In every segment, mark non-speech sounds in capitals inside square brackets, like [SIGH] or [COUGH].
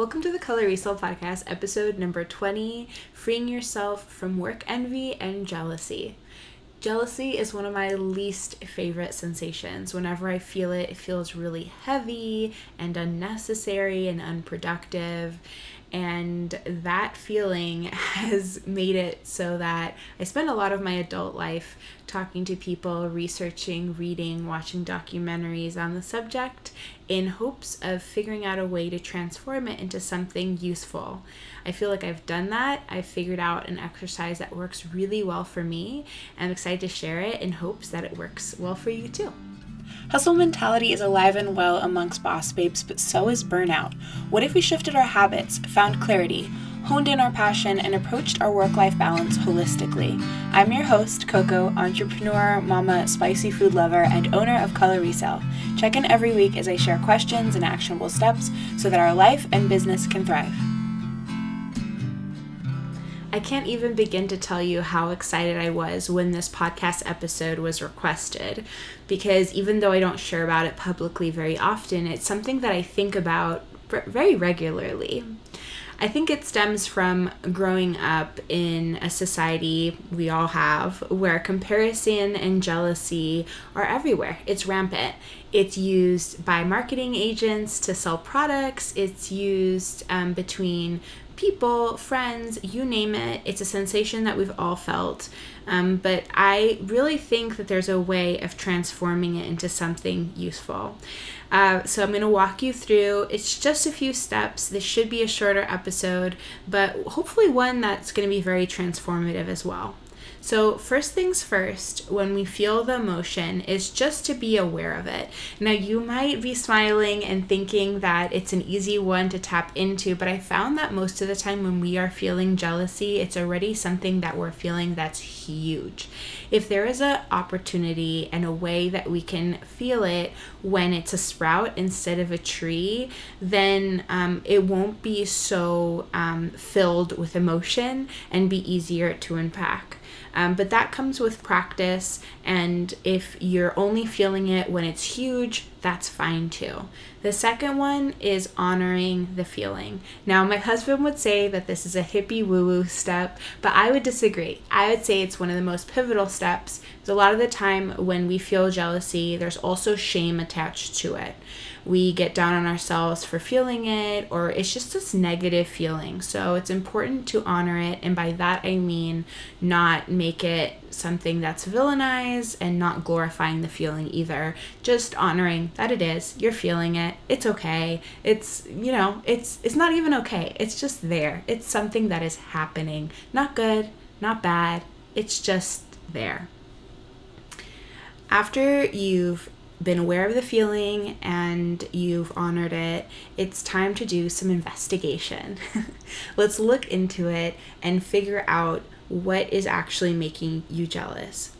Welcome to the Color Resale Podcast, episode number 20 Freeing Yourself from Work Envy and Jealousy. Jealousy is one of my least favorite sensations. Whenever I feel it, it feels really heavy and unnecessary and unproductive. And that feeling [LAUGHS] has made it so that I spend a lot of my adult life talking to people, researching, reading, watching documentaries on the subject in hopes of figuring out a way to transform it into something useful. I feel like I've done that. I've figured out an exercise that works really well for me. I'm excited to share it in hopes that it works well for you too. Hustle mentality is alive and well amongst boss babes, but so is burnout. What if we shifted our habits, found clarity, honed in our passion, and approached our work life balance holistically? I'm your host, Coco, entrepreneur, mama, spicy food lover, and owner of Color Resale. Check in every week as I share questions and actionable steps so that our life and business can thrive. I can't even begin to tell you how excited I was when this podcast episode was requested because even though I don't share about it publicly very often, it's something that I think about very regularly. I think it stems from growing up in a society we all have where comparison and jealousy are everywhere. It's rampant. It's used by marketing agents to sell products, it's used um, between people, friends, you name it. It's a sensation that we've all felt. Um, but I really think that there's a way of transforming it into something useful. Uh, so I'm going to walk you through. It's just a few steps. This should be a shorter episode, but hopefully one that's going to be very transformative as well. So, first things first, when we feel the emotion, is just to be aware of it. Now, you might be smiling and thinking that it's an easy one to tap into, but I found that most of the time when we are feeling jealousy, it's already something that we're feeling that's huge. If there is an opportunity and a way that we can feel it when it's a sprout instead of a tree, then um, it won't be so um, filled with emotion and be easier to unpack. Um, but that comes with practice, and if you're only feeling it when it's huge, that's fine too. The second one is honoring the feeling. Now, my husband would say that this is a hippie woo woo step, but I would disagree. I would say it's one of the most pivotal steps. A lot of the time when we feel jealousy, there's also shame attached to it we get down on ourselves for feeling it, or it's just this negative feeling. So it's important to honor it, and by that I mean not make it something that's villainized and not glorifying the feeling either. Just honoring that it is, you're feeling it, it's okay. It's, you know, it's it's not even okay. It's just there. It's something that is happening. Not good, not bad. It's just there. After you've been aware of the feeling and you've honored it, it's time to do some investigation. [LAUGHS] Let's look into it and figure out what is actually making you jealous.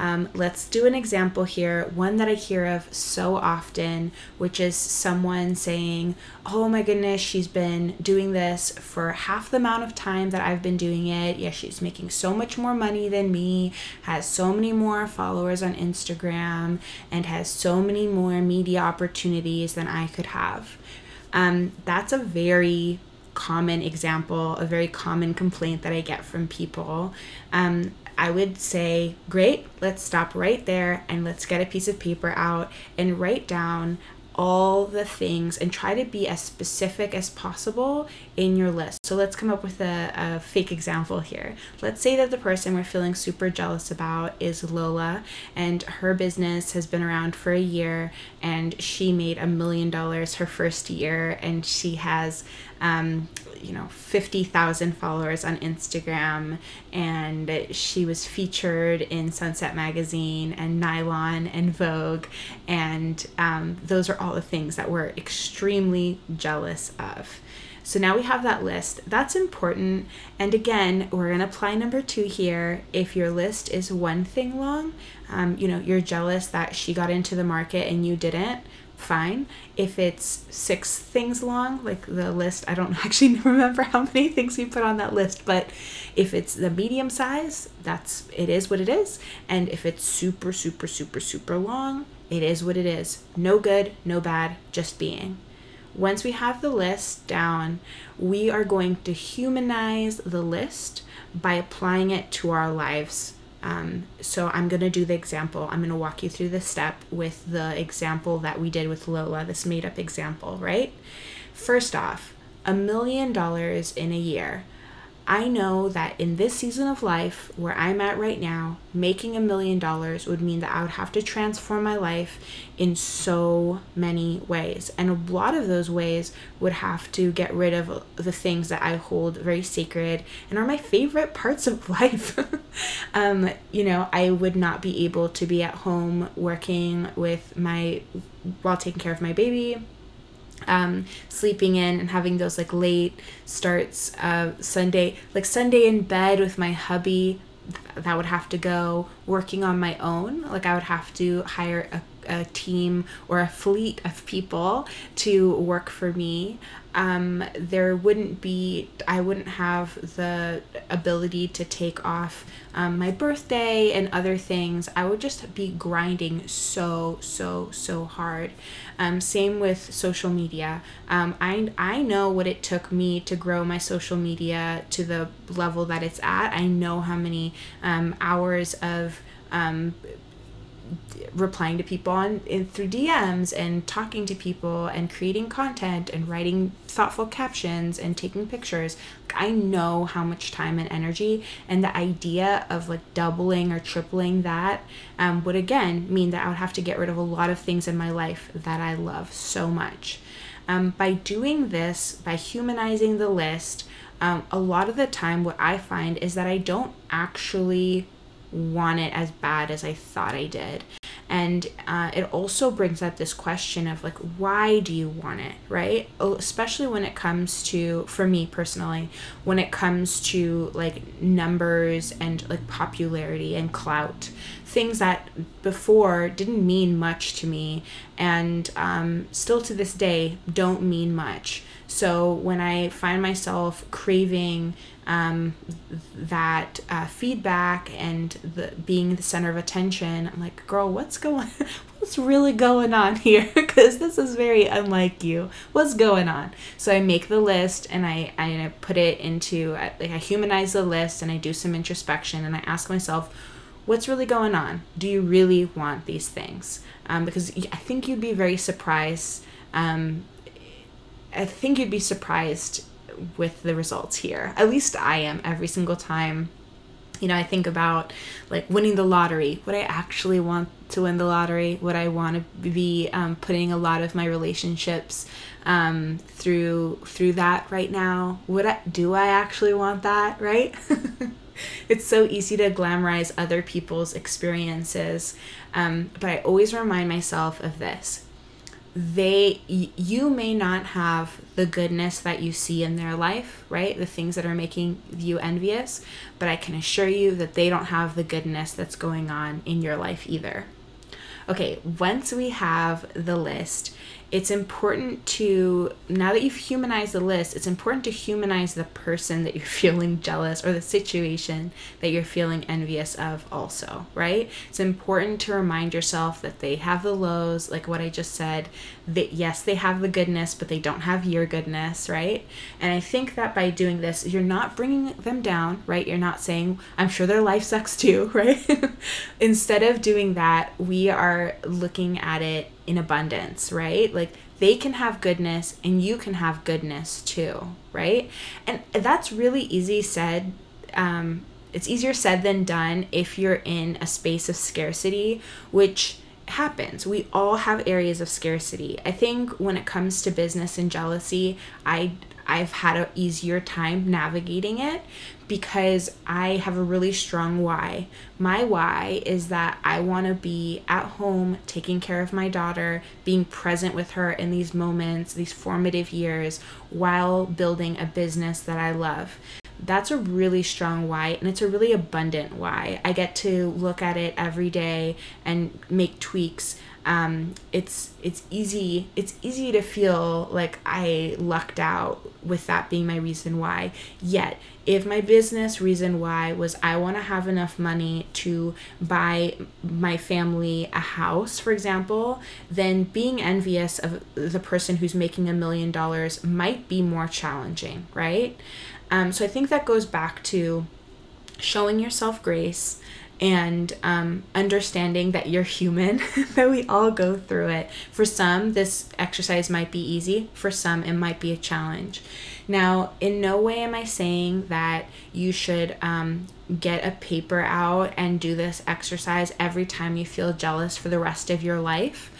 Um, let's do an example here, one that I hear of so often, which is someone saying, Oh my goodness, she's been doing this for half the amount of time that I've been doing it. Yeah, she's making so much more money than me, has so many more followers on Instagram, and has so many more media opportunities than I could have. Um, that's a very common example, a very common complaint that I get from people. Um, I would say, great, let's stop right there and let's get a piece of paper out and write down all the things and try to be as specific as possible in your list. So let's come up with a, a, fake example here. Let's say that the person we're feeling super jealous about is Lola and her business has been around for a year and she made a million dollars her first year and she has um, you know 50,000 followers on Instagram and she was featured in Sunset magazine and Nylon and Vogue and um, those are all the things that we're extremely jealous of. So now we have that list. That's important. And again, we're going to apply number two here. If your list is one thing long, um, you know, you're jealous that she got into the market and you didn't fine. If it's six things long, like the list, I don't [LAUGHS] actually remember how many things we put on that list, but if it's the medium size, that's it is what it is. And if it's super, super, super, super long, it is what it is. No good, no bad, just being. once we have the list down, we are going to humanize the list by applying it to our lives. Um, so I'm going to do the example. I'm going to walk you through the step with the example that we did with Lola, this made up example, right? First off, a million dollars in a year. I know that in this season of life where I'm at right now, making a million dollars would mean that I would have to transform my life in so many ways. And a lot of those ways would have to get rid of the things that I hold very sacred and are my favorite parts of [LAUGHS] life. um, you know, I would not be able to be at home working with my, while taking care of my baby um, sleeping in and having those like late starts uh, Sunday, like Sunday in bed with my hubby. That would have to go working on my own. Like I would have to hire a a team or a fleet of people to work for me um, there wouldn't be i wouldn't have the ability to take off um, my birthday and other things. I would just be grinding so so so hard. Um, same with social media. Um, I, I know what it took me to grow my social media to the level that it's at. I know how many um, hours of um, replying to people on in, through DMs and talking to people and creating content and writing thoughtful captions and taking pictures. I know how much time and energy, and the idea of like doubling or tripling that um, would again mean that I would have to get rid of a lot of things in my life that I love so much. Um, by doing this, by humanizing the list, um, a lot of the time, what I find is that I don't actually want it as bad as I thought I did. And uh, it also brings up this question of like, why do you want it, right? Especially when it comes to, for me personally, when it comes to like numbers and like popularity and clout, things that before didn't mean much to me and um, still to this day don't mean much. So when I find myself craving um, that uh, feedback and the being the center of attention, I'm like, girl, what's going, [LAUGHS] what's really going on here? [LAUGHS] Because this is very unlike you. What's going on? So I make the list and I I put it into uh, like I humanize the list and I do some introspection and I ask myself, what's really going on? Do you really want these things? Um, because I think you'd be very surprised. Um, I think you'd be surprised with the results here. At least I am every single time. You know, I think about like winning the lottery. Would I actually want to win the lottery? Would I want to be um, putting a lot of my relationships um, through through that right now? Would I do I actually want that? Right? [LAUGHS] it's so easy to glamorize other people's experiences, um, but I always remind myself of this they you may not have the goodness that you see in their life right? The things that are making you envious but i can assure you that they don't have the goodness that's going on in your life either. Okay once we have the list it's important to now that you've humanized the list it's important to humanize the person that you're [LAUGHS] feeling jealous or the situation that you're feeling envious of also right? It's important to remind yourself that they have the lows like what i just said that yes they have the goodness but they don't have your goodness right? And i think that by doing this you're not bringing them down right? You're not saying i'm sure their life sucks too [LAUGHS] right? Instead of doing that we are looking at it in abundance, right? Like they can have goodness and you can have goodness too, right? And that's really easy said. Um, it's easier said than done if you're in a space of scarcity, which happens. We all have areas of scarcity. I think when it comes to business and jealousy, I I've had an easier time navigating it because I have a really strong why. My why is that I want to be at home taking care of my daughter, being present with her in these moments, these formative years, while building a business that I love that's a really strong why and it's a really abundant why i get to look at it every day and make tweaks um, it's it's easy it's easy to feel like I lucked out with that being my reason why. Yet, if my business reason why was I want to have enough money to buy my family a house, for example, then being envious of the person who's making a million dollars might be more challenging, right? Um, so I think that goes back to showing yourself grace and um, understanding that you're human, [LAUGHS] that we all go through it. For some, this exercise might be easy, for some, it might be a challenge. Now, in no way am I saying that you should um, get a paper out and do this exercise every time you feel jealous for the rest of your life,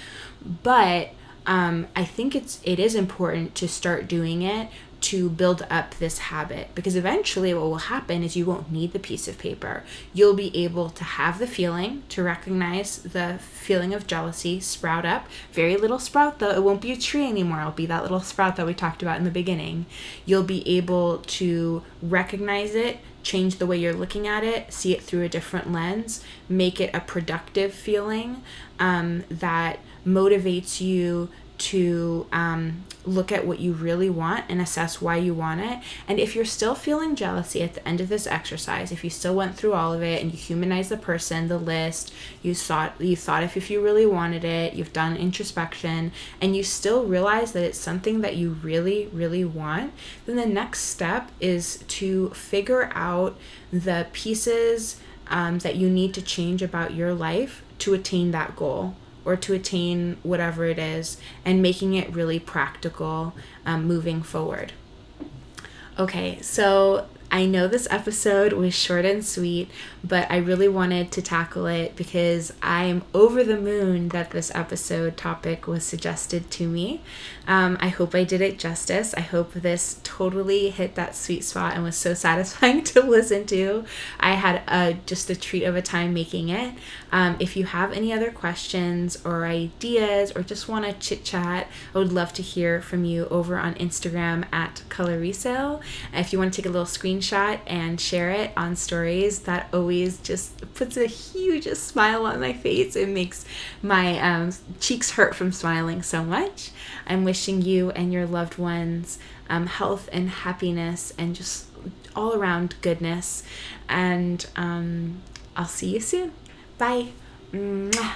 but um, I think it's it is important to start doing it to build up this habit because eventually what will happen is you won't need the piece of paper. You'll be able to have the feeling, to recognize the feeling of jealousy sprout up. Very little sprout though, it won't be a tree anymore. It'll be that little sprout that we talked about in the beginning. You'll be able to recognize it, change the way you're looking at it, see it through a different lens, make it a productive feeling um, that motivates you to um, look at what you really want and assess why you want it. And if you're still feeling jealousy at the end of this exercise, if you still went through all of it and you humanize the person, the list, you thought you thought if, if you really wanted it, you've done introspection, and you still realize that it's something that you really, really want, then the next step is to figure out the pieces um, that you need to change about your life to attain that goal or to attain whatever it is and making it really practical um, moving forward. Okay, so I know this episode was short and sweet, but I really wanted to tackle it because I'm over the moon that this episode topic was suggested to me. Um, I hope I did it justice. I hope this totally hit that sweet spot and was so [LAUGHS] satisfying to listen to. I had a, just a treat of a time making it. Um, if you have any other questions or ideas or just want to chit chat, I would love to hear from you over on Instagram at Color Resale. If you want to take a little screen screenshot and share it on stories, that always just puts a huge smile on my face. It makes my um, cheeks hurt from smiling so much. I'm wishing you and your loved ones um, health and happiness and just all around goodness. And um, I'll see you soon. Bye. Mwah.